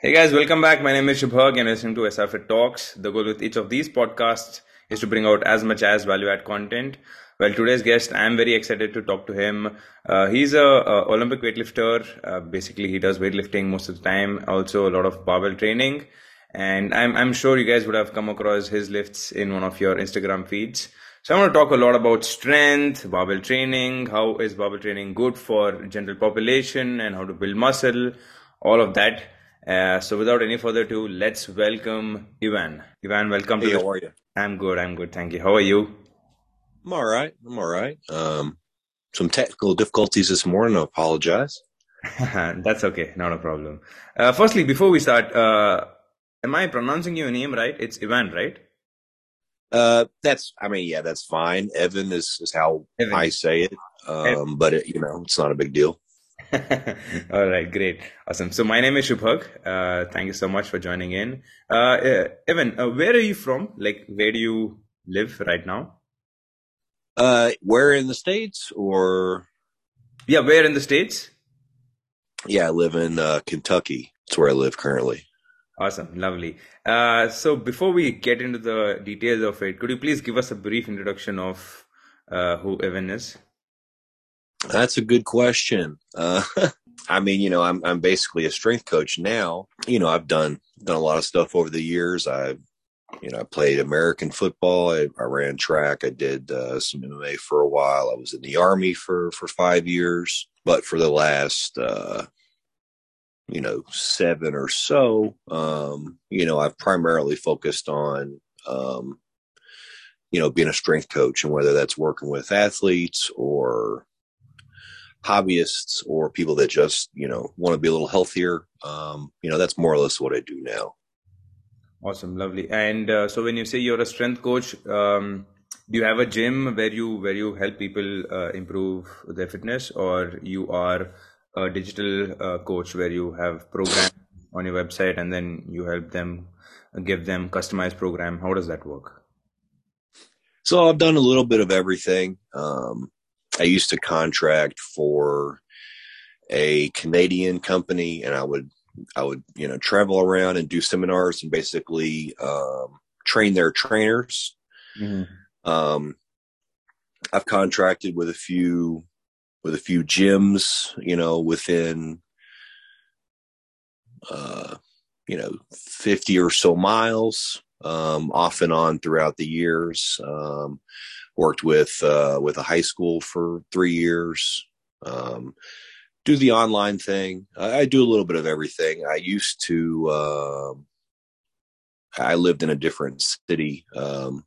Hey guys, welcome back. My name is Shubhag and listening to SRFit Talks. The goal with each of these podcasts is to bring out as much as value add content. Well, today's guest, I'm very excited to talk to him. Uh, he's a, a, Olympic weightlifter. Uh, basically, he does weightlifting most of the time. Also, a lot of barbell training. And I'm, I'm sure you guys would have come across his lifts in one of your Instagram feeds. So I want to talk a lot about strength, barbell training, how is barbell training good for general population and how to build muscle, all of that. Uh, so without any further ado, let's welcome Ivan. Ivan, welcome hey, to. How are you? I'm good. I'm good. Thank you. How are you? I'm all right. I'm all right. Um, some technical difficulties this morning. I apologize. That's okay. Not a problem. Uh, firstly, before we start, uh, am I pronouncing your name right? It's Ivan, right? Uh, that's. I mean, yeah, that's fine. Evan is is how Evan. I say it. Um, but it, you know, it's not a big deal. All right, great, awesome. So my name is Shubhag. Uh, thank you so much for joining in. Uh, uh, Evan, uh, where are you from? Like, where do you live right now? Uh, where in the states or? Yeah, where in the states? Yeah, I live in uh, Kentucky. That's where I live currently. Awesome, lovely. Uh, so before we get into the details of it, could you please give us a brief introduction of uh, who Evan is? That's a good question. Uh, I mean, you know, I'm I'm basically a strength coach now. You know, I've done done a lot of stuff over the years. I've you know, I played American football. I, I ran track. I did uh, some MMA for a while. I was in the army for for five years. But for the last, uh, you know, seven or so, um, you know, I've primarily focused on, um, you know, being a strength coach, and whether that's working with athletes or hobbyists or people that just you know want to be a little healthier um, you know that's more or less what i do now. Awesome lovely. And uh, so when you say you're a strength coach um, do you have a gym where you where you help people uh, improve their fitness? Or you are a digital uh, coach where you have programs on your website and then you help them give them customized program? How does that work? So i've done a little bit of everything um, I used to contract for a Canadian company, and I would I would you know travel around and do seminars and basically um, train their trainers. Mm-hmm. Um, I've contracted with a few with a few gyms, you know, within uh, you know fifty or so miles, um, off and on throughout the years. Um, worked with uh, with a high school for three years. Um, do the online thing. I, I, do a little bit of everything. I used to. Uh, I lived in a different city um,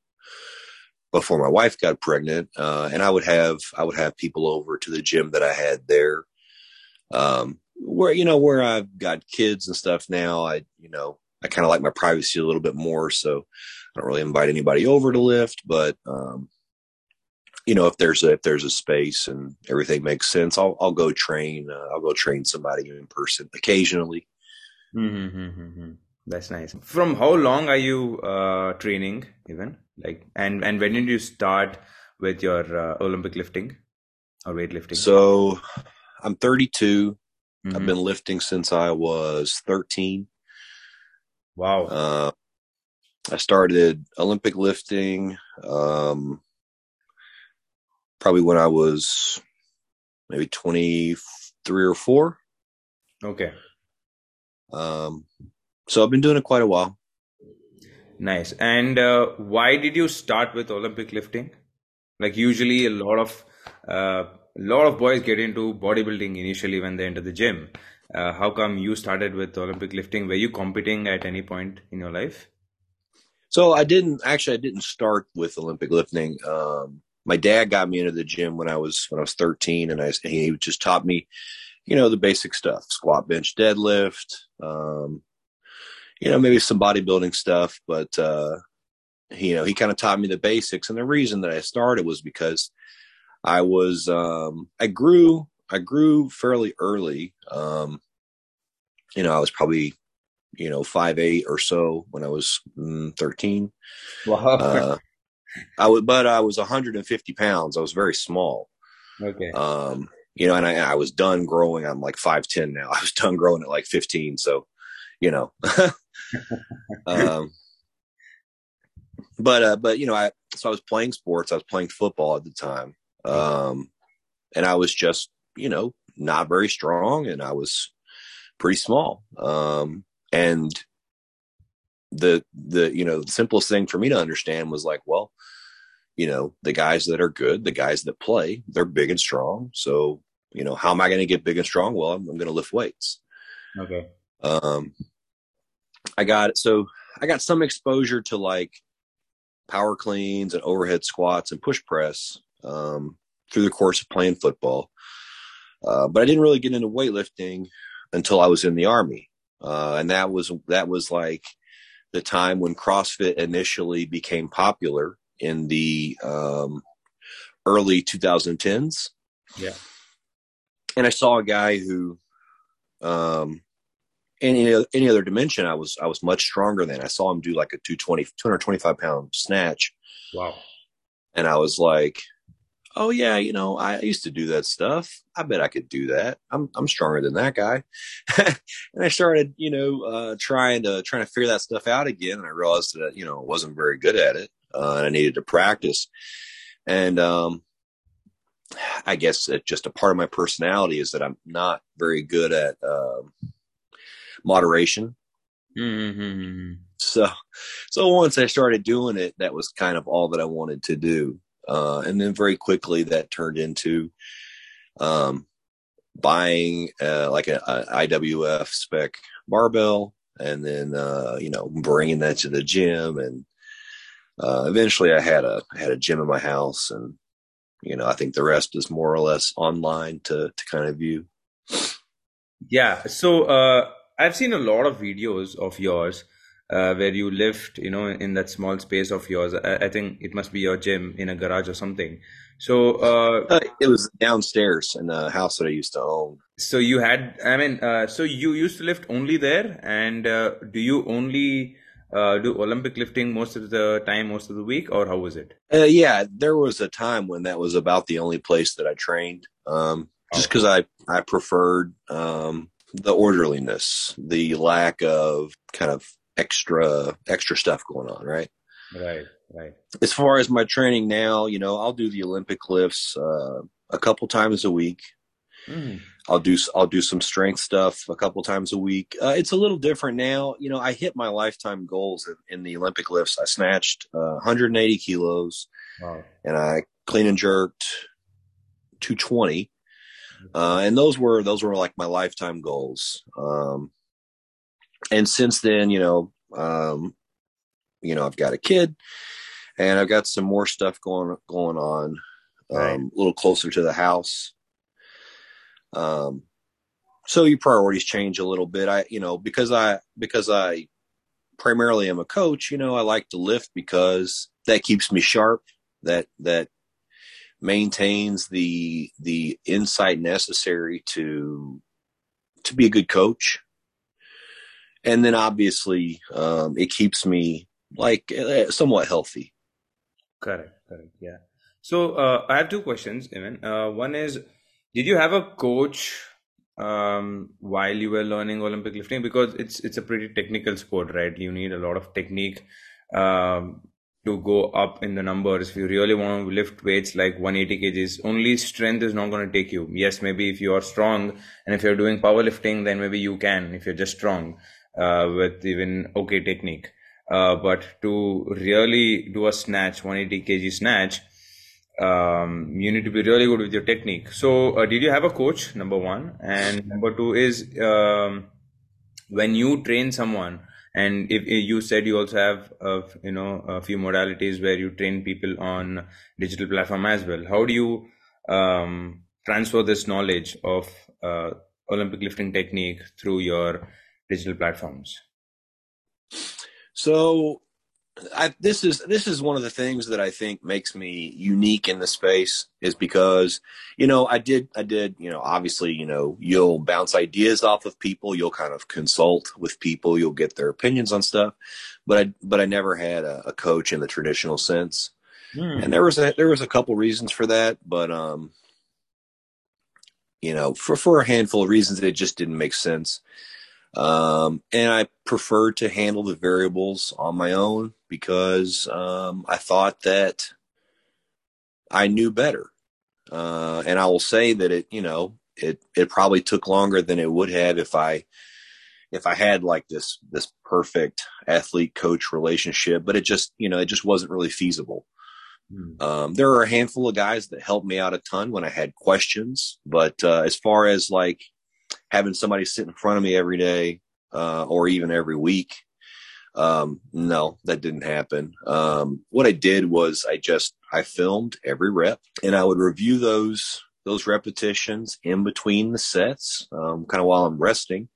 before my wife got pregnant, uh, and I would have I would have people over to the gym that I had there. Um, where you know where I've got kids and stuff now, I you know I kind of like my privacy a little bit more, so I don't really invite anybody over to lift. But um, you know, if there's a if there's a space and everything makes sense, I'll I'll go train. Uh, I'll go train somebody in person occasionally. Mm-hmm. That's nice. From how long are you uh, training, Evan like, and and when did you start with your uh, Olympic lifting or weightlifting? So, I'm 32. I've mm-hmm. been lifting since I was 13. Wow. Uh, I started Olympic lifting. Um, probably when I was maybe 23 or 4. Okay. Um, so I've been doing it quite a while. Nice. And uh, why did you start with Olympic lifting? Like usually a lot of uh, a lot of boys get into bodybuilding initially when they enter the gym. Uh, how come you started with Olympic lifting? Were you competing at any point in your life? So I didn't actually. I didn't start with Olympic lifting. Um, my dad got me into the gym when I was when I was 13, and I he just taught me, you know, the basic stuff: squat, bench, deadlift, um, you know, maybe some bodybuilding stuff. But uh, you know, he kind of taught me the basics. And the reason that I started was because I was um, I grew I grew fairly early. Um, you know, I was probably you know five eight or so when I was mm, 13. Wow. Uh, I was, but I was 150 pounds. I was very small. Okay. Um, you know, and I, I was done growing. I'm like 5'10 now. I was done growing at like 15. So, you know. um, but uh, but you know, I so I was playing sports. I was playing football at the time, um, and I was just you know not very strong, and I was pretty small. Um, and the the you know the simplest thing for me to understand was like, well, you know, the guys that are good, the guys that play, they're big and strong. So you know, how am I going to get big and strong? Well, I'm, I'm going to lift weights. Okay. Um, I got so I got some exposure to like power cleans and overhead squats and push press um, through the course of playing football. Uh, but I didn't really get into weightlifting until I was in the army, uh, and that was that was like the time when CrossFit initially became popular in the um, early 2010s. Yeah, and I saw a guy who, um, any any other dimension, I was I was much stronger than. I saw him do like a 220, 225 pound snatch. Wow. And I was like, oh yeah, you know, I used to do that stuff. I bet I could do that. I'm I'm stronger than that guy. and I started, you know, uh, trying to trying to figure that stuff out again. And I realized that you know I wasn't very good at it, uh, and I needed to practice. And um, I guess just a part of my personality is that I'm not very good at uh, moderation. Mm-hmm. So, so once I started doing it, that was kind of all that I wanted to do. Uh, and then very quickly that turned into, um, buying, uh, like a, a, IWF spec barbell and then, uh, you know, bringing that to the gym. And, uh, eventually I had a, had a gym in my house and, you know, I think the rest is more or less online to, to kind of view. Yeah. So, uh, I've seen a lot of videos of yours uh, where you lift, you know, in that small space of yours. I, I, think it must be your gym in a garage or something. So uh, uh, it was downstairs in the house that I used to own. So you had, I mean, uh, so you used to lift only there, and uh, do you only uh, do Olympic lifting most of the time, most of the week, or how was it? yeah, there was a time when that was about the only place that I trained. Um, just because I I preferred um, the orderliness, the lack of kind of extra extra stuff going on, right? Right, right. As far as my training now, you know, I'll do the Olympic lifts uh, a couple times a week. Mm. I'll do I'll do some strength stuff a couple times a week. Uh, it's a little different now. You know, I hit my lifetime goals in, in the Olympic lifts. I snatched uh, 180 kilos, wow. and I clean and jerked 220 uh, and those were those were like my lifetime goals. Um, and since then, you know, um, you know, I've got a kid, and I've got some more stuff going going on, um, right. a little closer to the house. Um, so your priorities change a little bit. I, you know, because I because I primarily am a coach. You know, I like to lift because that keeps me sharp. That that maintains the the insight necessary to to be a good coach and then obviously um, it keeps me like uh, somewhat healthy. Correct correct yeah. So uh, i have two questions Evan. Uh, one is did you have a coach um, while you were learning olympic lifting? Because it's it's a pretty technical sport right? You need a lot of technique um, to go up in the numbers. If you really want to lift weights like 180 kgs only strength is not going to take you. Yes maybe if you are strong and if you're doing powerlifting then maybe you can if you're just strong uh, with even okay technique. Uh, but to really do a snatch 180 kg snatch um, you need to be really good with your technique. So uh, did you have a coach number one? And number two is um, when you train someone and if, if, you said you also have uh, you know a few modalities where you train people on digital platform as well how do you um, transfer this knowledge of uh, olympic lifting technique through your digital platforms? So I, this is this is one of the things that I think makes me unique in the space is because you know I did I did you know obviously you know you'll bounce ideas off of people you'll kind of consult with people you'll get their opinions on stuff but I but I never had a, a coach in the traditional sense. Hmm. and there was a there was a couple reasons for that but um you know for for a handful of reasons it just didn't make sense Um, and I preferred to handle the variables on my own because um, I thought that I knew better. Uh, and I will say that it, you know, it it probably took longer than it would have if I if I had like this this perfect athlete coach relationship, but it just you know it just wasn't really feasible. Hmm. Um, there are a handful of guys that helped me out a ton when I had questions, but uh, as far as like having somebody sit in front of me every day uh, or even every week, um, no, that didn't happen. Um, what I did was I just I filmed every rep and I would review those those repetitions in between the sets, um, kind of while I'm resting.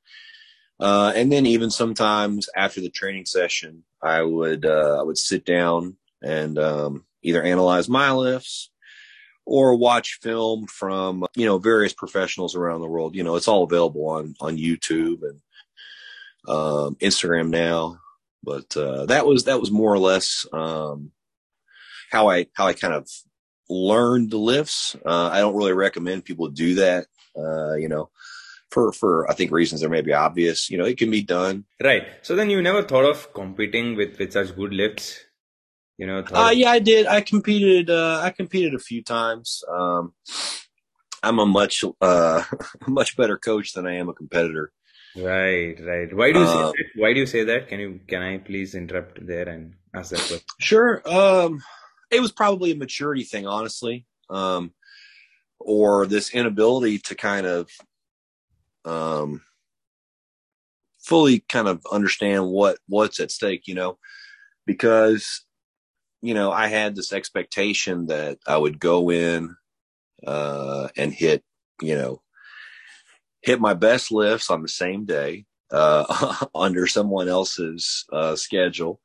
Uh, and then even sometimes after the training session, I would, uh, I would sit down and, um, either analyze my lifts or watch film from, you know, various professionals around the world. You know, it's all available on, on YouTube and, um, Instagram now. But, uh, that was, that was more or less, um, how I, how I kind of learned the lifts. Uh, I don't really recommend people do that. Uh, you know, for for I think reasons that may be obvious. You know, it can be done. Right. So then you never thought of competing with with such good lifts. You know. Uh, yeah, I did. I competed. Uh, I competed a few times. Um, I'm a much uh, much better coach than I am a competitor. Right, right. Why do you say uh, that? Why do you say that? Can you can I please interrupt there and ask that question? Sure. Um, it was probably a maturity thing, honestly, um, or this inability to kind of um, fully kind of understand what what's at stake. You know, because you know I had this expectation that I would go in uh, and hit, you know, hit my best lifts on the same day uh, under someone else's uh, schedule.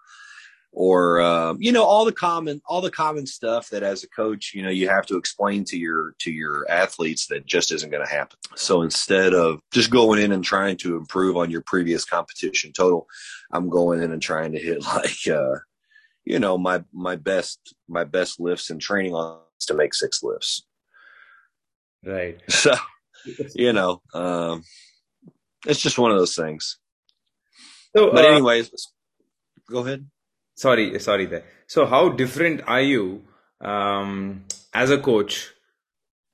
Or um, you know all the common all the common stuff that as a coach you know you have to explain to your to your athletes that just isn't going to happen. So instead of just going in and trying to improve on your previous competition total i'm going in and trying to hit like uh you know my my best my best lifts and training on to make six lifts. Right. So you know um it's just one of those things. So, but uh, anyways go ahead. Sorry sorry there. So how different are you um, as a coach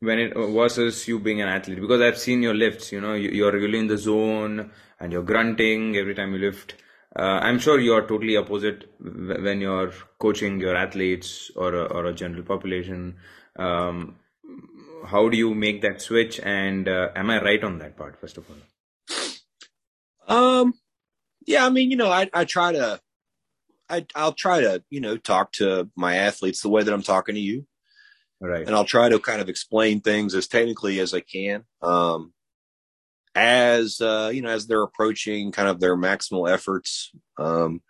when it versus you being an athlete? Because i've seen your lifts you know you, are really in the zone and you're grunting every time you lift uh, i'm sure you're totally opposite when you're coaching your athletes or a, or a general population um, how do you make that switch and uh, am i right on that part first of all um yeah i mean you know i, I try to I, I'll try to, you know, talk to my athletes the way that I'm talking to you. Right. And I'll try to kind of explain things as technically as I can. Um, as, uh, you know, as they're approaching kind of their maximal efforts, um,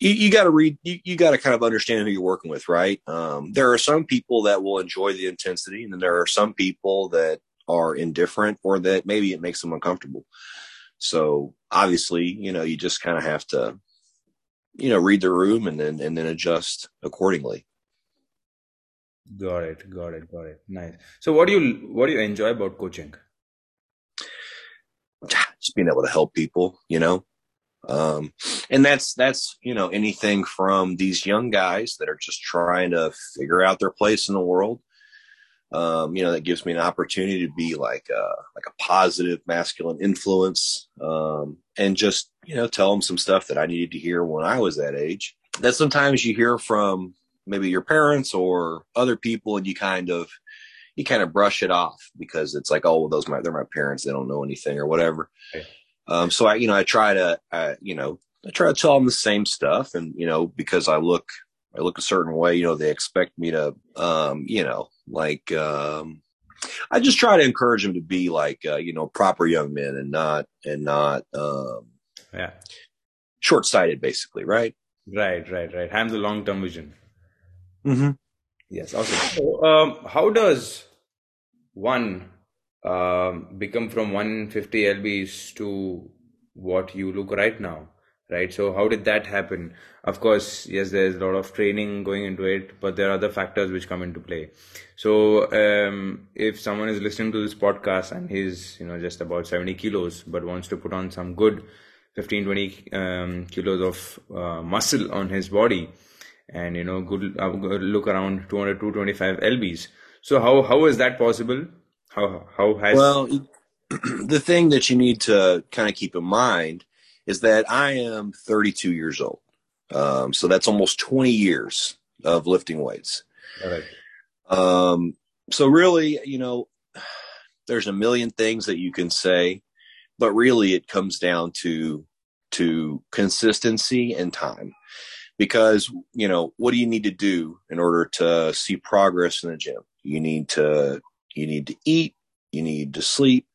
you, you got to read, you, you got to kind of understand who you're working with, right? Um, there are some people that will enjoy the intensity, and then there are some people that are indifferent or that maybe it makes them uncomfortable. So obviously, you know, you just kind of have to you know read the room and then and then adjust accordingly got it got it got it nice so what do you what do you enjoy about coaching just being able to help people you know? Um and that's that's you know anything from these young guys that are just trying to figure out their place in the world um, you know, that gives me an opportunity to be like a, like a positive masculine influence, um, and just, you know, tell them some stuff that I needed to hear when I was that age that sometimes you hear from maybe your parents or other people and you kind of, you kind of brush it off because it's like, oh, well, those my, they're my parents. They don't know anything or whatever. Um, so I, you know, I try to, uh, you know, I try to tell them the same stuff and, you know, because I look I look a certain way, you know, they expect me to, um, you know, like, um, I just try to encourage them to be like, uh, you know, proper young men and not, and not, um, yeah, short sighted basically. Right. Right. Right. Right. Have the long term vision. Mm-hmm. Yes. Awesome. So, um, how does one, um, become from 150 lbs to what you look right now right? So how did that happen? Of course, yes, there's a lot of training going into it, but there are other factors which come into play. So um, if someone is listening to this podcast and he's you know just about 70 kilos but wants to put on some good 15 20 um, kilos of uh, muscle on his body and you know good uh, look around 200 225 lbs so how how is that possible how how has well the thing that you need to kind of keep in mind is that I am 32 years old. Um, so that's almost 20 years of lifting weights. Um, so really, you know, there's a million things that you can say, but really it comes down to, to consistency and time because, you know, what do you need to do in order to see progress in the gym? You need to, you need to eat, you need to sleep,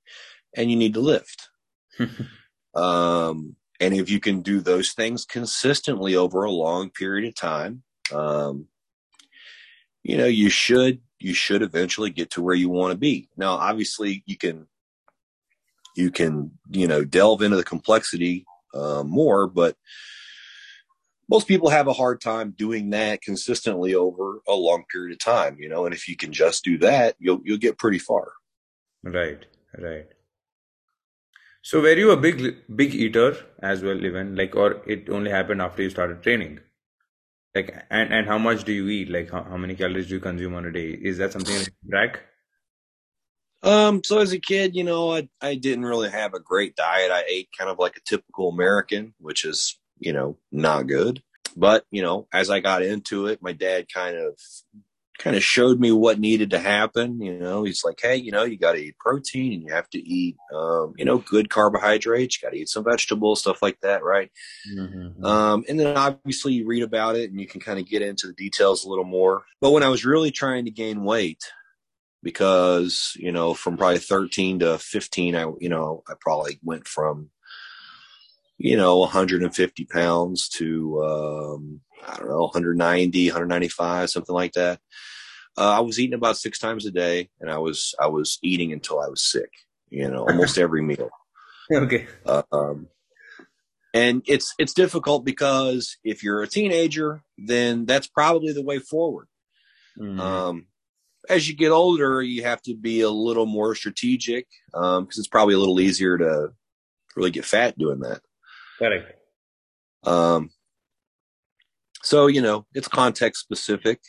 and you need to lift. um, and if you can do those things consistently over a long period of time, um, you know, you should, you should eventually get to where you want to be. Now, obviously you can, you can, you know, delve into the complexity, uh, more, but most people have a hard time doing that consistently over a long period of time, you know, and if you can just do that, you'll, you'll get pretty far. Right. Right. So were you a big big eater as well, Evan like, or it only happened after you started training? Like, and and how much do you eat? Like, how, how many calories do you consume on a day? Is that something you track? Um, so as a kid, you know, I I didn't really have a great diet. I ate kind of like a typical American, which is, you know, not good. But, you know, as I got into it, my dad kind of kind of showed me what needed to happen. You know, he's like, hey, you know, you got to eat protein and you have to eat, um, you know, good carbohydrates. You got to eat some vegetables, stuff like that, right? Mm-hmm. Um, and then obviously you read about it and you can kind of get into the details a little more. But when I was really trying to gain weight, because you know, from probably 13 to 15, I you know, I probably went from you know 150 pounds to um, I don't know 190, 195, something like that. Uh, I was eating about six times a day, and I was I was eating until I was sick. You know, almost every meal. Okay. Uh, um, and it's it's difficult because if you're a teenager, then that's probably the way forward. Mm-hmm. Um, as you get older, you have to be a little more strategic because um, it's probably a little easier to really get fat doing that. Correct. Um, so you know, it's context specific.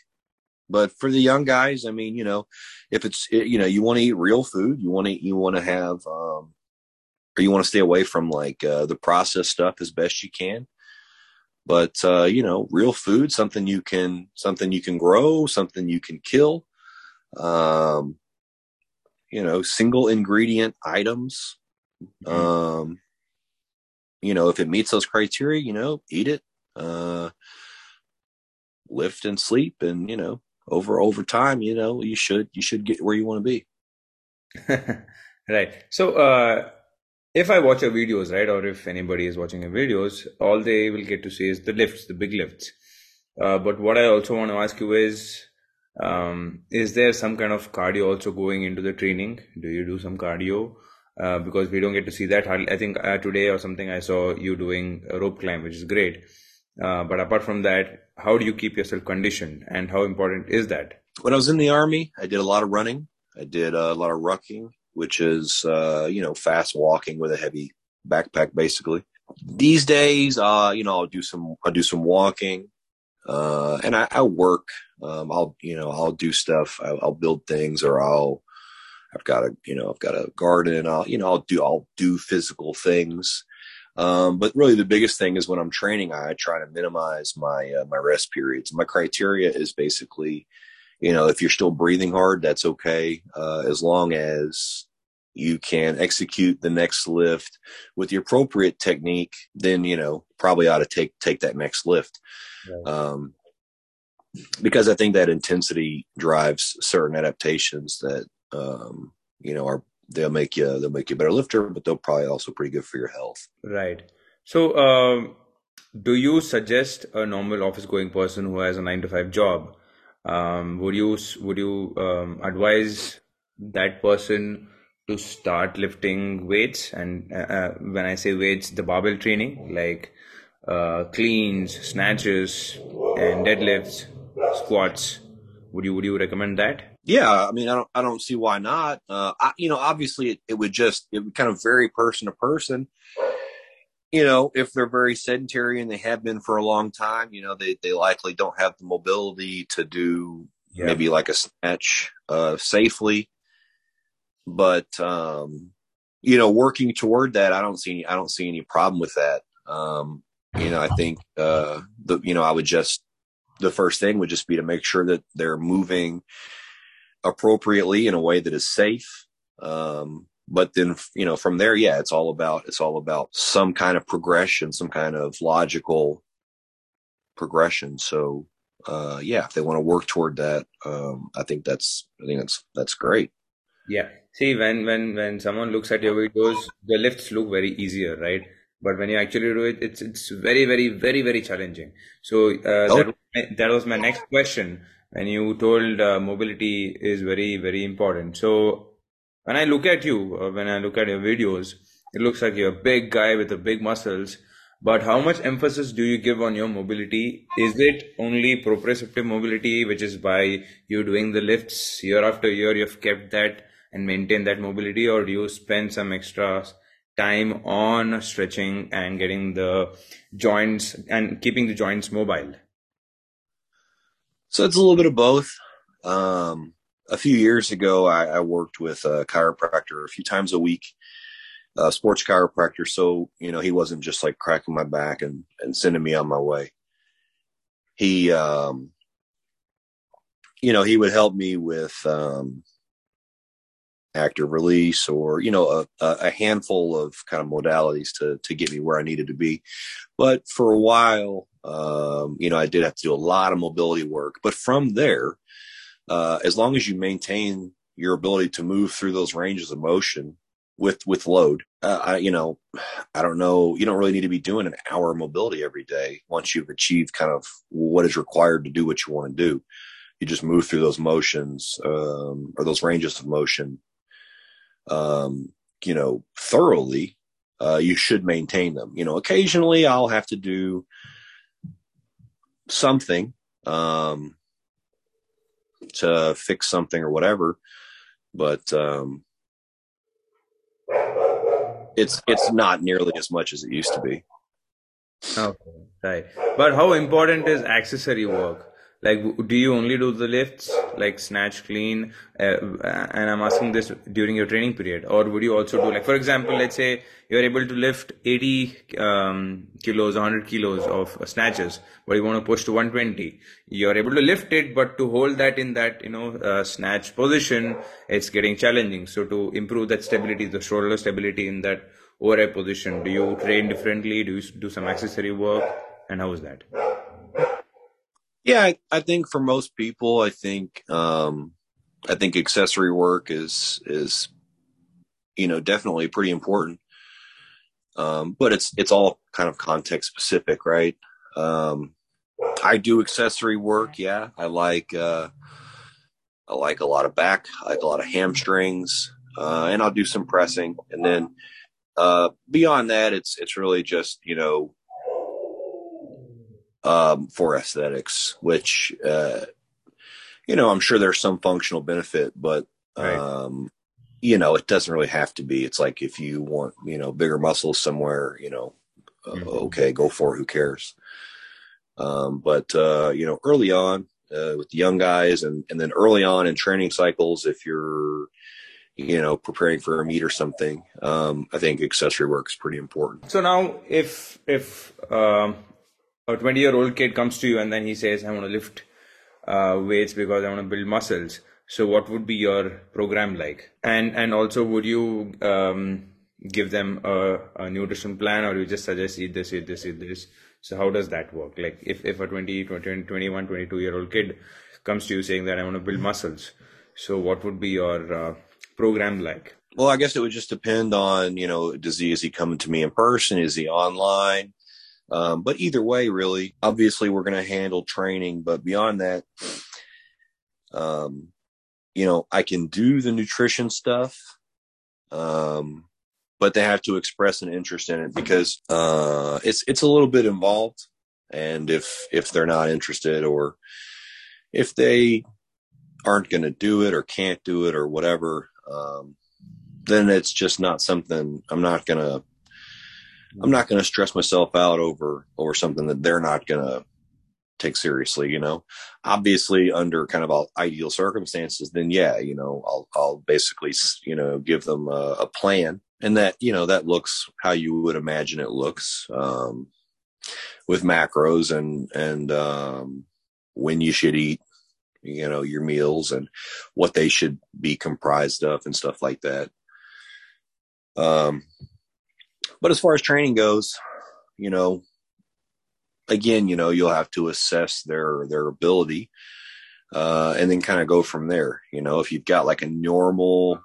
But for the young guys, I mean, you know, if it's you know you want to eat real food, you want to you want to have, um, or you want to stay away from like uh, the processed stuff as best you can. But uh, you know, real food, something you can something you can grow, something you can kill. Um, you know, single ingredient items. Mm-hmm. Um, you know, if it meets those criteria, you know, eat it. Uh, lift and sleep and you know over over time, you know, you should you should get where you want to be. right. So uh, if I watch your videos, right, or if anybody is watching your videos, all they will get to see is the lifts, the big lifts. Uh, but what I also want to ask you is, um, is there some kind of cardio also going into the training? Do you do some cardio? Uh, because we don't get to see that. I think uh, today or something I saw you doing a rope climb, which is great. Uh, but apart from that, how do you keep yourself conditioned and how important is that? When I was in the army, I did a lot of running. I did a lot of rucking, which is, uh, you know, fast walking with a heavy backpack, basically. These days, uh, you know, I'll do some, I'll do some walking, and I, I work. Um, I'll, you know, I'll do stuff. I'll, I'll build things or I'll, I've got a, you know, I've got a garden. And I'll, you know, I'll do, I'll do physical things. Um, but really, the biggest thing is when I'm training, I try to minimize my uh, my rest periods. My criteria is basically, you know, if you're still breathing hard, that's okay, uh, as long as you can execute the next lift with the appropriate technique. Then you know, probably ought to take take that next lift. Right. Um, because I think that intensity drives certain adaptations that um, you know are they'll make you they'll make you a better lifter, but they'll probably also pretty good for your health. Right. So, um, do you suggest a normal office going person who has a nine to five job? Um, would you would you um, advise that person to start lifting weights? And uh, uh when I say weights, the barbell training, like uh, cleans, snatches, and deadlifts, squats. Would you would you recommend that? Yeah, I mean, I don't I don't see why not. Uh, I, you know, obviously, it, it would just it would kind of vary person to person. You know, if they're very sedentary and they have been for a long time, you know, they they likely don't have the mobility to do yeah. maybe like a snatch uh, safely. But um, you know, working toward that, I don't see any, I don't see any problem with that. Um, you know, I think uh, the you know I would just the first thing would just be to make sure that they're moving appropriately in a way that is safe. Um, but then you know from there, yeah, it's all about it's all about some kind of progression, some kind of logical progression. So uh, yeah, if they want to work toward that, um, I think that's I think that's that's great. Yeah. See, when when when someone looks at your videos, the lifts look very easier, right? But when you actually do it, it's it's very very very very challenging. So uh, oh. that was my, that was my next question. When you told uh, mobility is very very important. So when I look at you, uh, when I look at your videos, it looks like you're a big guy with the big muscles but how much emphasis do you give on your mobility? Is it only proprioceptive mobility, which is by you doing the lifts year after year, you've kept that and maintain that mobility, or do you spend some extra time on stretching and getting the joints and keeping the joints mobile? So it's a little bit of both. Um, a few years ago, I, I worked with a chiropractor a few times a week uh, sports chiropractor. So, you know, he wasn't just like cracking my back and, and sending me on my way. He, um, you know, he would help me with, um, active release or, you know, a, a handful of kind of modalities to, to get me where I needed to be. But for a while, um, you know, I did have to do a lot of mobility work, but from there, uh, as long as you maintain your ability to move through those ranges of motion, with with load. Uh, I, you know, I don't know. You don't really need to be doing an hour mobility every day once you've achieved kind of what is required to do what you want to do. You just move through those motions um, or those ranges of motion. Um, you know, thoroughly. Uh, you should maintain them. You know, occasionally I'll have to do something um, to fix something or whatever, but um, it's it's not nearly as much as it used to be. Okay, right. But how important is accessory work? Like, do you only do the lifts, like snatch, clean? Uh, and I'm asking this during your training period, or would you also do, like, for example, let's say you're able to lift 80 um, kilos, 100 kilos of uh, snatches, but you want to push to 120. You're able to lift it, but to hold that in that, you know, uh, snatch position, it's getting challenging. So to improve that stability, the shoulder stability in that overhead position, do you train differently? Do you do some accessory work? And how is that? Yeah, I, I, think for most people, I think um, I think accessory work is is you know definitely pretty important. Um, but it's it's all kind of context specific, right? Um, I do accessory work. Yeah, I like uh, I like a lot of back. I like a lot of hamstrings, uh, and I'll do some pressing. And then uh, beyond that, it's it's really just you know um, for aesthetics, which, uh, you know, I'm sure there's some functional benefit, but, right. um, you know, it doesn't really have to be. It's like if you want, you know, bigger muscles somewhere, you know, uh, mm-hmm. okay, go for it. Who cares? Um, but, uh, you know, early on, uh, with the young guys and, and then early on in training cycles, if you're, you know, preparing for a meet or something, um, I think accessory work is pretty important. So now if, if, um, a 20 year old kid comes to you and then he says, I want to lift uh, weights because I want to build muscles. So what would be your program like? And and also would you um, give them a, a, nutrition plan or you just suggest eat this, eat this, eat this? So how does that work? Like if, if a 20, 20, 21, 22 year old kid comes to you saying that I want to build muscles. So what would be your uh, program like? Well, I guess it would just depend on, you know, does he, is he coming to me in person? Is he online? Um, but either way, really, obviously we're going to handle training, but beyond that, um, you know, I can do the nutrition stuff. Um, but they have to express an interest in it because uh, it's it's a little bit involved. And if if they're not interested or if they aren't going to do it or can't do it or whatever, um, then it's just not something I'm not going to I'm not going to stress myself out over over something that they're not going to take seriously, you know. Obviously, under kind of ideal circumstances, then yeah, you know, I'll I'll basically you know give them a, a plan, and that you know that looks how you would imagine it looks, um, with macros and and um, when you should eat, you know, your meals and what they should be comprised of and stuff like that. Um, but as far as training goes, you know, again, you know, you'll have to assess their their ability, uh, and then kind of go from there. You know, if you've got like a normal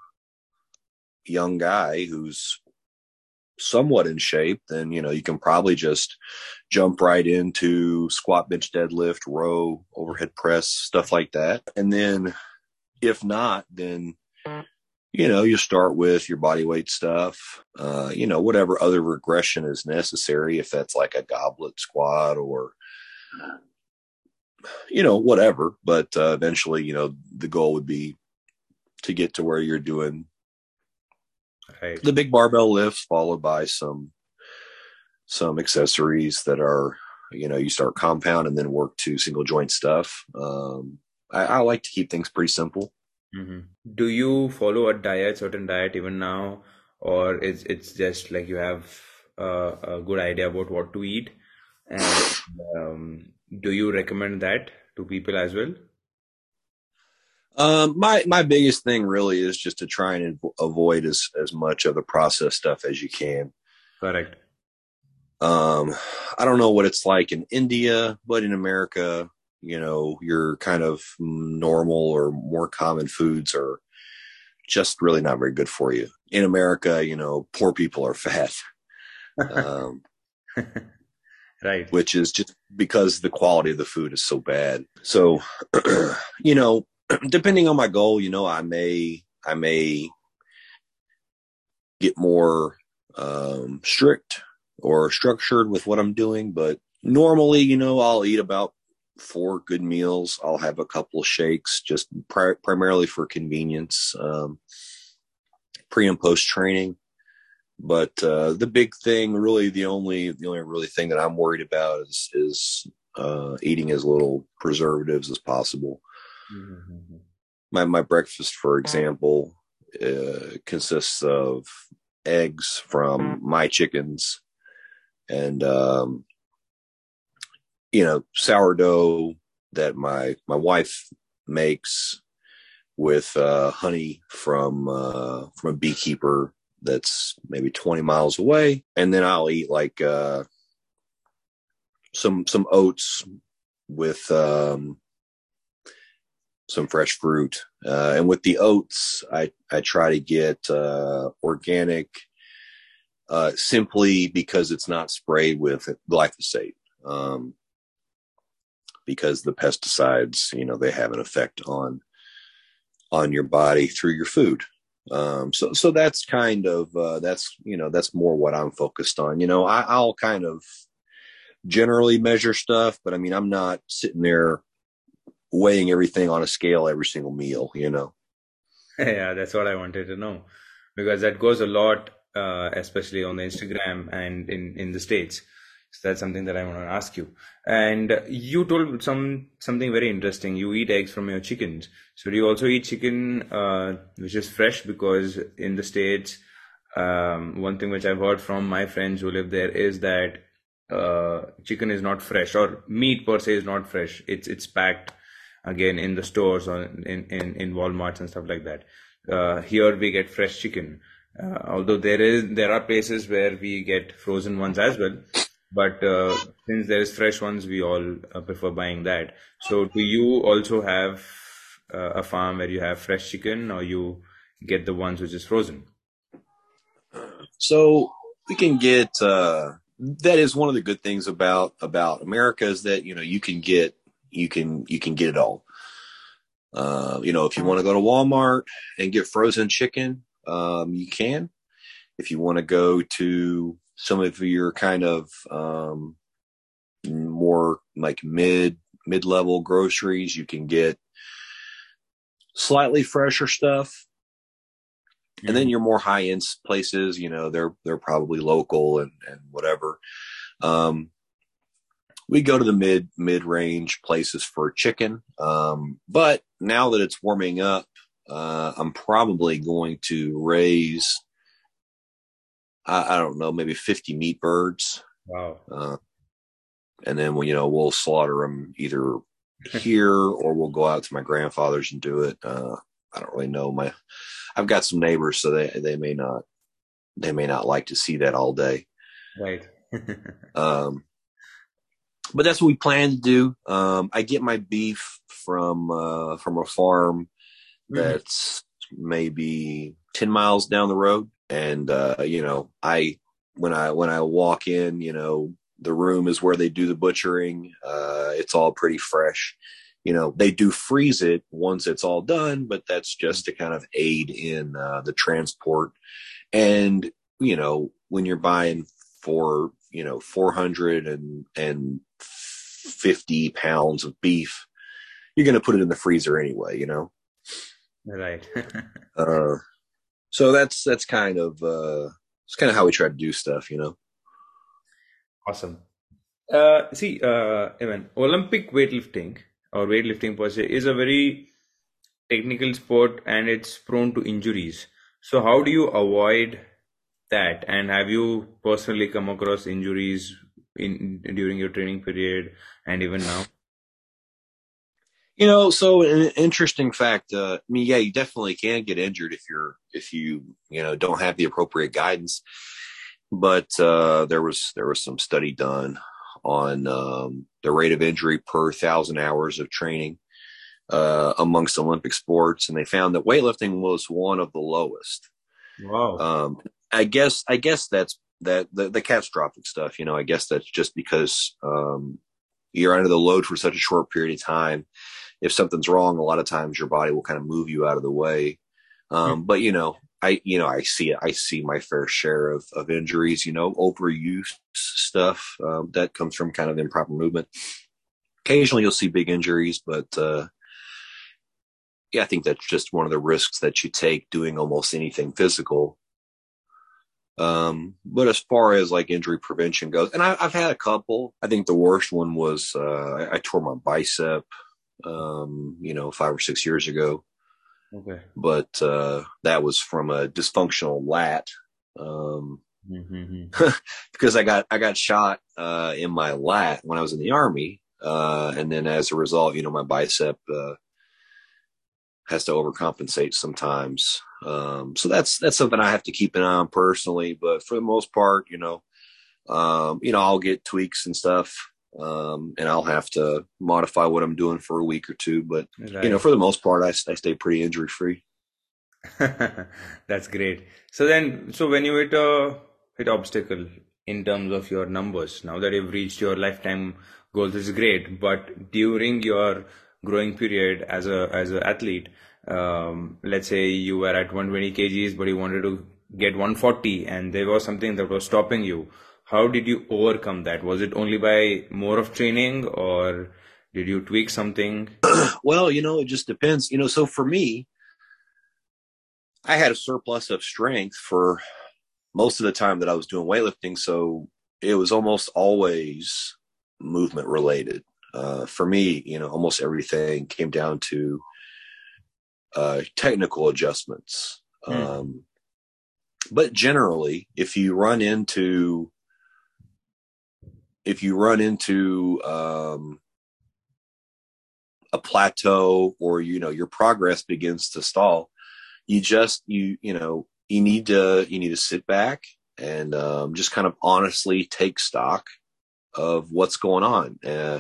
young guy who's somewhat in shape, then you know you can probably just jump right into squat, bench, deadlift, row, overhead press, stuff like that. And then if not, then you know, you start with your body weight stuff, uh, you know, whatever other regression is necessary, if that's like a goblet squat or, you know, whatever. But uh, eventually, you know, the goal would be to get to where you're doing right. the big barbell lifts, followed by some some accessories that are, you know, you start compound and then work to single joint stuff. Um, I, I like to keep things pretty simple. Mm-hmm. Do you follow a diet, certain diet even now, or it's it's just like you have uh, a good idea about what to eat? And um, do you recommend that to people as well? Um, my my biggest thing really is just to try and avoid as as much of the processed stuff as you can. Correct. Um, I don't know what it's like in India, but in America, you know, your kind of normal or more common foods are just really not very good for you. In America, you know, poor people are fat. Um, right. Which is just because the quality of the food is so bad. So, you know, depending on my goal, you know, I may, I may get more um, strict or structured with what I'm doing, but normally, you know, I'll eat about four good meals. I'll have a couple shakes just pri- primarily for convenience, um, pre and post training. But uh, the big thing, really, the only the only really thing that I'm worried about is is uh, eating as little preservatives as possible. Mm-hmm. My my breakfast, for example, uh, consists of eggs from my chickens and um, you know, sourdough that my my wife makes with uh, honey from uh, from a beekeeper that's maybe 20 miles away, and then I'll eat like uh, some some oats with um, some fresh fruit, uh, and with the oats, I I try to get uh, organic, uh, simply because it's not sprayed with glyphosate. Um, because the pesticides, you know, they have an effect on on your body through your food. Um, so so that's kind of uh, that's you know that's more what I'm focused on. You know, I, I'll kind of generally measure stuff, but I mean I'm not sitting there weighing everything on a scale every single meal. You know. Yeah, that's what I wanted to know because that goes a lot, uh, especially on the Instagram and in in the states. So that's something that I want to ask you. And you told some something very interesting. You eat eggs from your chickens. So do you also eat chicken uh, which is fresh? Because in the states, um, one thing which I've heard from my friends who live there is that uh, chicken is not fresh, or meat per se is not fresh. It's it's packed again in the stores or in in in Walmarts and stuff like that. Uh, here we get fresh chicken. Uh, although there is there are places where we get frozen ones as well but uh, since there's fresh ones we all uh, prefer buying that. So do you also have uh, a farm where you have fresh chicken or you get the ones which is frozen? So we can get uh, that is one of the good things about about america is that you know you can get you can you can get it all. Uh, you know if you want to go to walmart and get frozen chicken um, you can. If you want to go to some of your kind of um, more like mid mid level groceries, you can get slightly fresher stuff. And then your more high end places, you know, they're they're probably local and and whatever. Um, we go to the mid mid range places for chicken. Um, but now that it's warming up, uh, I'm probably going to raise, I, I, don't know, maybe 50 meat birds. Wow. Uh, and then we, you know, we'll slaughter them either here or we'll go out to my grandfather's and do it. Uh, I don't really know my, I've got some neighbors, so they, they may not, they may not like to see that all day. Right. um, but that's what we plan to do. Um, I get my beef from, uh, from a farm mm-hmm. that's mm-hmm. maybe 10 miles down the road. And, uh, you know, I, when I, when I walk in, you know, the room is where they do the butchering. Uh, it's all pretty fresh. You know, they do freeze it once it's all done, but that's just to kind of aid in uh, the transport. And, you know, when you're buying for, you know, 400 and and 50 pounds of beef, you're going to put it in the freezer anyway, you know? Right. uh, so that's, that's kind of, uh, it's kind of how we try to do stuff, you know? Awesome. Uh, see, uh, Olympic weightlifting or weightlifting per se is a very technical sport and it's prone to injuries. So, how do you avoid that? And have you personally come across injuries in during your training period and even now? You know, so an interesting fact. Uh, I mean, yeah, you definitely can get injured if you're if you you know don't have the appropriate guidance but uh, there was there was some study done on um, the rate of injury per thousand hours of training uh, amongst Olympic sports, and they found that weightlifting was one of the lowest. Wow. Um, I guess I guess that's that the, the catastrophic stuff. You know, I guess that's just because um, you're under the load for such a short period of time. If something's wrong, a lot of times your body will kind of move you out of the way. Um, mm-hmm. But you know, I, you know, I see I see my fair share of, of injuries, you know, overuse stuff um, that comes from kind of improper movement. Occasionally you'll see big injuries, but, uh, yeah, I think that's just one of the risks that you take doing almost anything physical. Um, but as far as like injury prevention goes, and I, have had a couple, I think the worst one was, uh, I, I tore my bicep, um, you know, five or six years ago. Okay. But uh, that was from a dysfunctional lat. Um, mm-hmm. because I got I got shot uh, in my lat when I was in the army, uh, and then as a result, you know, my bicep uh, has to overcompensate sometimes. Um, so that's that's something I have to keep an eye on personally. But for the most part, you know, um, you know, I'll get tweaks and stuff um, and I'll have to modify what I'm doing for a week or two. But right. you know, for the most part, I, I stay pretty injury free. That's great. So then, so when you hit a hit obstacle in terms of your numbers, now that you've reached your lifetime goals, is great. But during your growing period as a as an athlete, um, let's say you were at 120 kgs, but you wanted to get 140, and there was something that was stopping you how did you overcome that? Was it only by more of training or did you tweak something? Well you know it just depends. You know so for me i had a surplus of strength for most of the time that i was doing weightlifting so it was almost always movement related. Uh, for me you know almost everything came down to uh, technical adjustments. Mm. um, but generally if you run into if you run into um, a plateau or you know your progress begins to stall you just you you know you need to you need to sit back and um, just kind of honestly take stock of what's going on. Uh,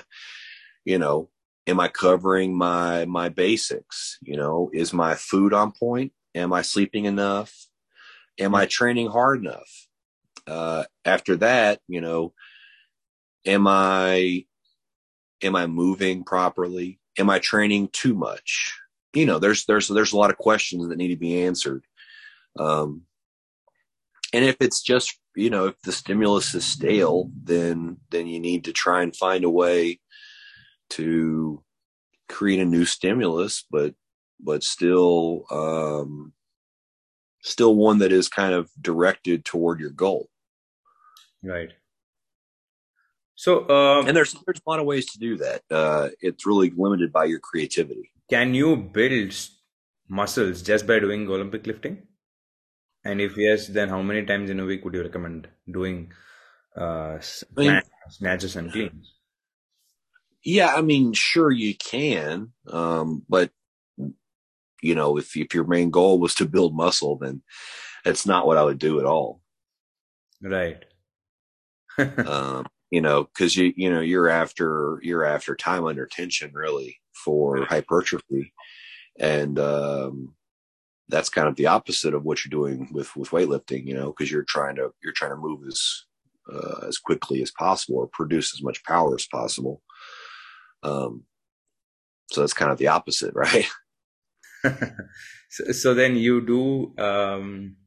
you know am i covering my my basics? You know is my food on point? Am i sleeping enough? Am i training hard enough? Uh, after that you know am I am I moving properly? Am I training too much? You know, there's there's there's a lot of questions that need to be answered. Um, and if it's just you know if the stimulus is stale then then you need to try and find a way to create a new stimulus but but still um still one that is kind of directed toward your goal right so um, and there's there's a lot of ways to do that uh it's really limited by your creativity can you build muscles just by doing olympic lifting and if yes, then how many times in a week would you recommend doing uh, I mean, snatches and cleans? Yeah, I mean, sure you can, um, but you know, if if your main goal was to build muscle, then that's not what I would do at all. Right. um, you know, because you you know you're after you're after time under tension really for hypertrophy, and um, that's kind of the opposite of what you're doing with with weightlifting you know because you're trying to you're trying to move as uh, as quickly as possible or produce as much power as possible. Um so that's kind of the opposite right? So, so, then you do um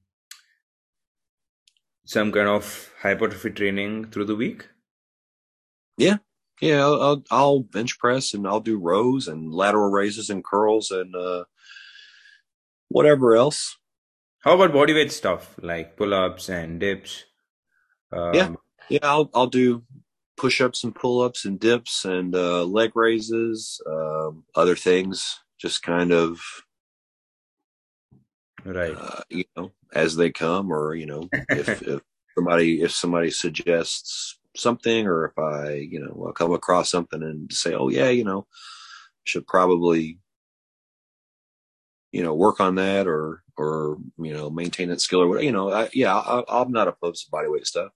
some kind of hypertrophy training through the week yeah yeah I'll, I'll, I'll bench press and i'll do rows and lateral raises and curls and uh whatever else. How about bodyweight stuff like pull-ups and dips? Um, yeah, yeah, I'll I'll do push-ups and pull-ups and dips and uh, leg raises, um, other things, just kind of right, uh, you know, as they come, or you know, if, if somebody if somebody suggests something, or if I you know I'll come across something and say, oh yeah, you know, should probably you know work on that or or you know maintain that skill or whatever you know I, yeah I, am not opposed to body weight stuff.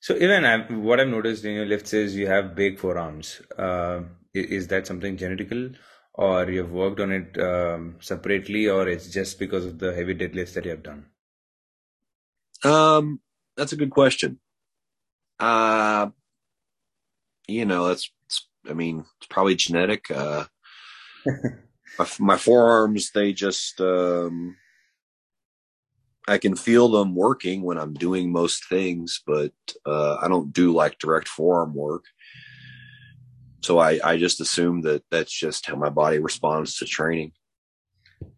So even I've, what i've noticed in your lifts is you have big forearms. Uh, is that something genetical? Or you've worked on it um, separately or it's just because of the heavy deadlifts that you have done? Um that's a good question uh you know that's i mean it's probably genetic uh my, my forearms they just um, I can feel them working when I'm doing most things, but uh, I don't do like direct forearm work. So I, I just assume that that's just how my body responds to training.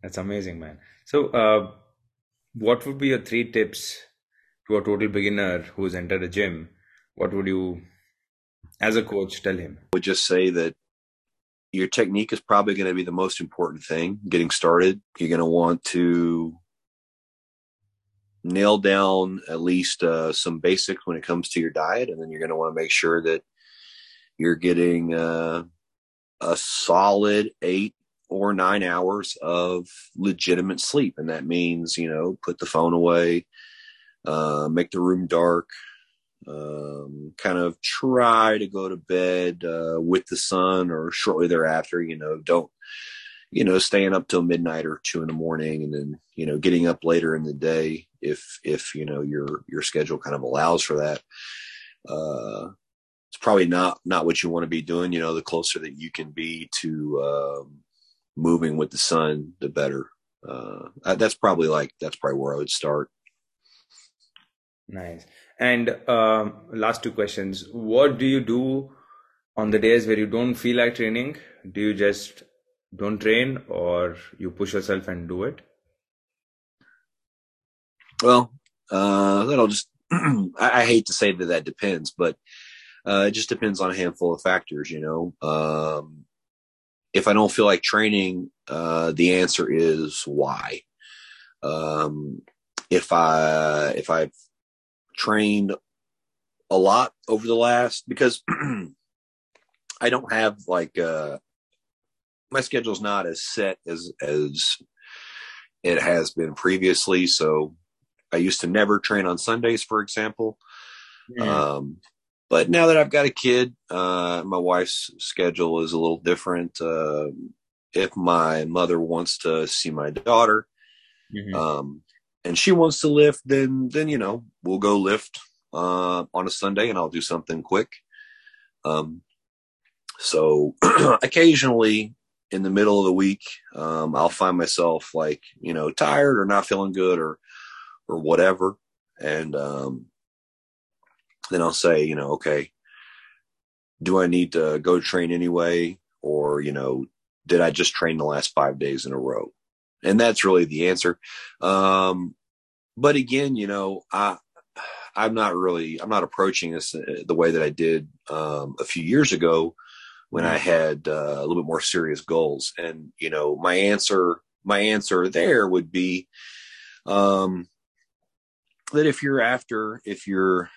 That's amazing, man. So, uh, what would be your three tips to a total beginner who's entered a gym? What would you, as a coach, tell him? I would just say that your technique is probably going to be the most important thing getting started. You're going to want to nail down at least uh, some basics when it comes to your diet. And then you're going to want to make sure that you're getting uh, a solid eight or nine hours of legitimate sleep. And that means, you know, put the phone away, uh, make the room dark, um, kind of try to go to bed uh, with the sun or shortly thereafter. You know, don't you know staying up till midnight or two in the morning, and then you know getting up later in the day if if you know your your schedule kind of allows for that. Uh, it's probably not not what you want to be doing. You know, the closer that you can be to um, moving with the sun, the better. Uh, that's probably like that's probably where I would start. Nice. And um, last two questions. What do you do on the days where you don't feel like training? Do you just don't train or you push yourself and do it? Well, uh, that'll just, I, I, hate to say that that depends, but uh, it just depends on a handful of factors, you know. Um, if I don't feel like training, uh, the answer is why. Um, if I, if I've trained a lot over the last because I don't have like uh my schedule's not as set as as it has been previously. So I used to never train on Sundays, for example. Yeah. Um, but now that I've got a kid, uh, my wife's schedule is a little different. Uh, if my mother wants to see my daughter, mm-hmm. um, and she wants to lift, then then you know we'll go lift uh, on a Sunday, and I'll do something quick. Um, so occasionally in the middle of the week, um, I'll find myself like you know tired or not feeling good or or whatever. And um, then I'll say, you know, okay, do I need to go train anyway? Or, you know, did I just train the last five days in a row? And that's really the answer. Um, but again, you know, I, I'm not really, I'm not approaching this uh, the way that I did um, a few years ago when I had uh, a little bit more serious goals. And you know, my answer, my answer there would be um, that if you're after, if you're,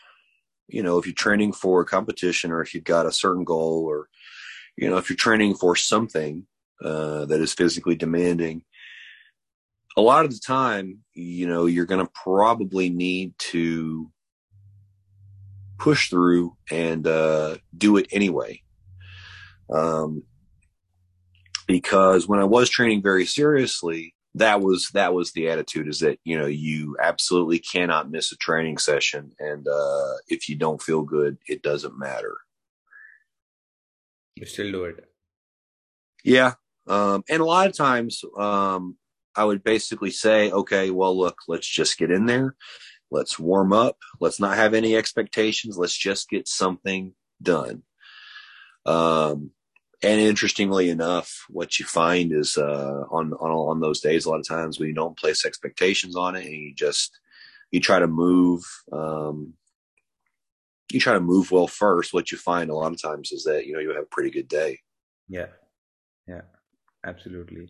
you know, if you're training for a competition or if you've got a certain goal or, you know, if you're training for something uh, that is physically demanding, a lot of the time, you know, you're going to probably need to push through and uh, do it anyway. Um, because when I was training very seriously, that was that was the attitude is that you know you absolutely cannot miss a training session, and uh, if you don't feel good, it doesn't matter. You still do it. Yeah, um, and a lot of times um, I would basically say, okay, well, look, let's just get in there Let's warm up. Let's not have any expectations. Let's just get something done. Um, and interestingly enough, what you find is uh, on on on those days, a lot of times when you don't place expectations on it, and you just you try to move, um, you try to move well first. What you find a lot of times is that you know you have a pretty good day. Yeah, yeah, absolutely.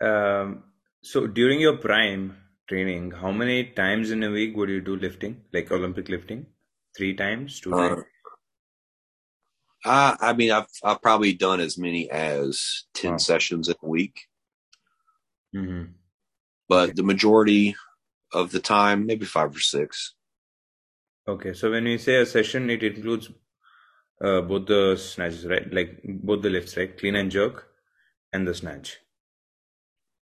Um, so during your prime, training, how many times in a week would you do lifting, like Olympic lifting? Three times, two uh, times? I, I mean, I've I've probably done as many as ten wow. sessions a week, mm-hmm. but okay. the majority of the time, maybe five or six. Okay, so when we say a session, it includes uh, both the snatches, right? Like both the lifts, right? Clean and jerk, and the snatch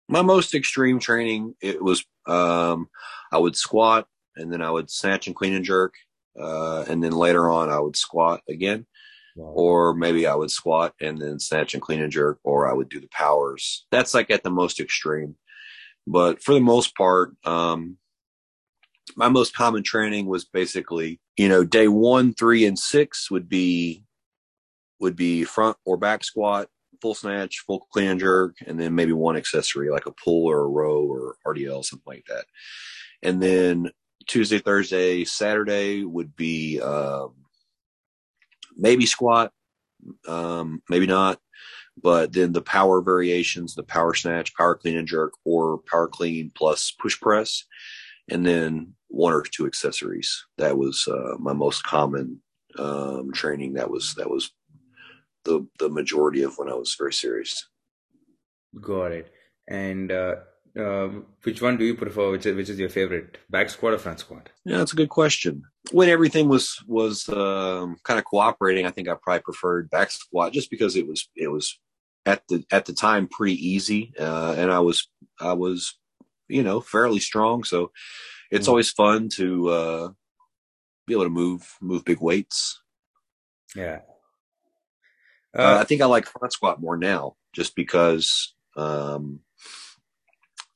my most extreme training it was um, I would squat and then I would snatch and clean and jerk, uh, and then later on I would squat again, wow. or maybe I would squat and then snatch and clean and jerk, or I would do the powers. That's like at the most extreme, but for the most part, um, my most common training was basically you know day one, three, and six would be would be front or back squat full snatch, full clean and jerk, and then maybe one accessory like a pull or a row or RDL, something like that. And then Tuesday, Thursday, Saturday would be um, maybe squat, um, maybe not. But then the power variations, the power snatch, power clean and jerk, or power clean plus push press, and then one or two accessories. That was uh, my most common um, training. That was that was the the majority of when I was very serious. Got it. And uh, uh, which one do you prefer? Which is, which is your favorite, back squat or front squat? Yeah, that's a good question. When everything was was um, kind of cooperating, I think I probably preferred back squat just because it was it was at the at the time pretty easy, uh, and I was I was you know fairly strong, so it's mm always fun to uh, be able to move move big weights. Yeah, uh, uh, I think I like front squat more now, just because um,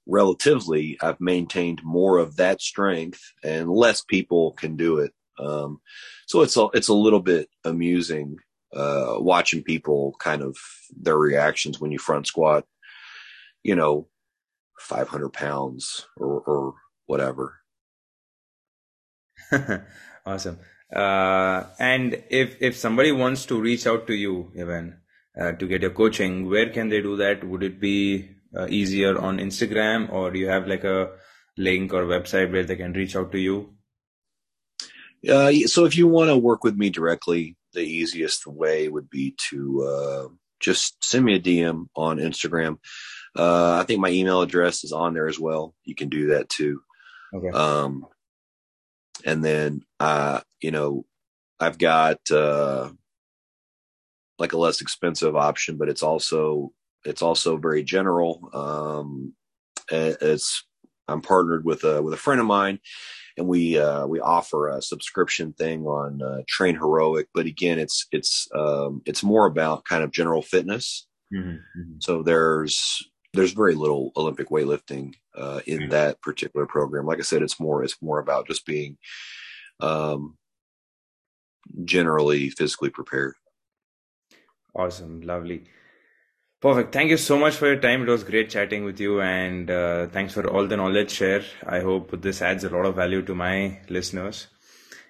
relatively I've maintained more of that strength, and less people can do it. Um, so it's a it's a little bit amusing uh, watching people kind of their reactions when you front squat. You know, five hundred pounds or, or whatever. awesome. Uh, and if if somebody wants to reach out to you, even uh, to get your coaching, where can they do that? Would it be uh, easier on Instagram, or do you have like a link or website where they can reach out to you? Uh, so if you want to work with me directly, the easiest way would be to uh, just send me a DM on Instagram. Uh, I think my email address is on there as well. You can do that too. Okay. Um, and then uh, you know, I've got uh, like a less expensive option, but it's also it's also very general. Um, it's I'm partnered with a with a friend of mine, and we uh, we offer a subscription thing on uh, Train Heroic. But again, it's it's um, it's more about kind of general fitness. Mm-hmm, mm-hmm. So there's there's very little Olympic weightlifting uh, in that particular program. Like I said, it's more it's more about just being um, generally physically prepared. Awesome, lovely. Perfect. Thank you so much for your time. It was great chatting with you, and uh, thanks for all the knowledge share. I hope this adds a lot of value to my listeners.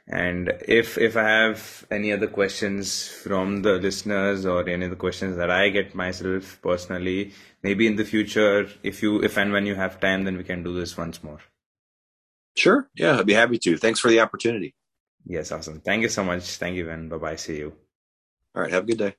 And if if I have any other questions from the listeners or any of the questions that I get myself personally, maybe in the future, if you if and when you have time, then we can do this once more. Sure. Yeah, I'd be happy to. Thanks for the opportunity. Yes, awesome. Thank you so much. Thank you, and bye bye. See you. All right. Have a good day.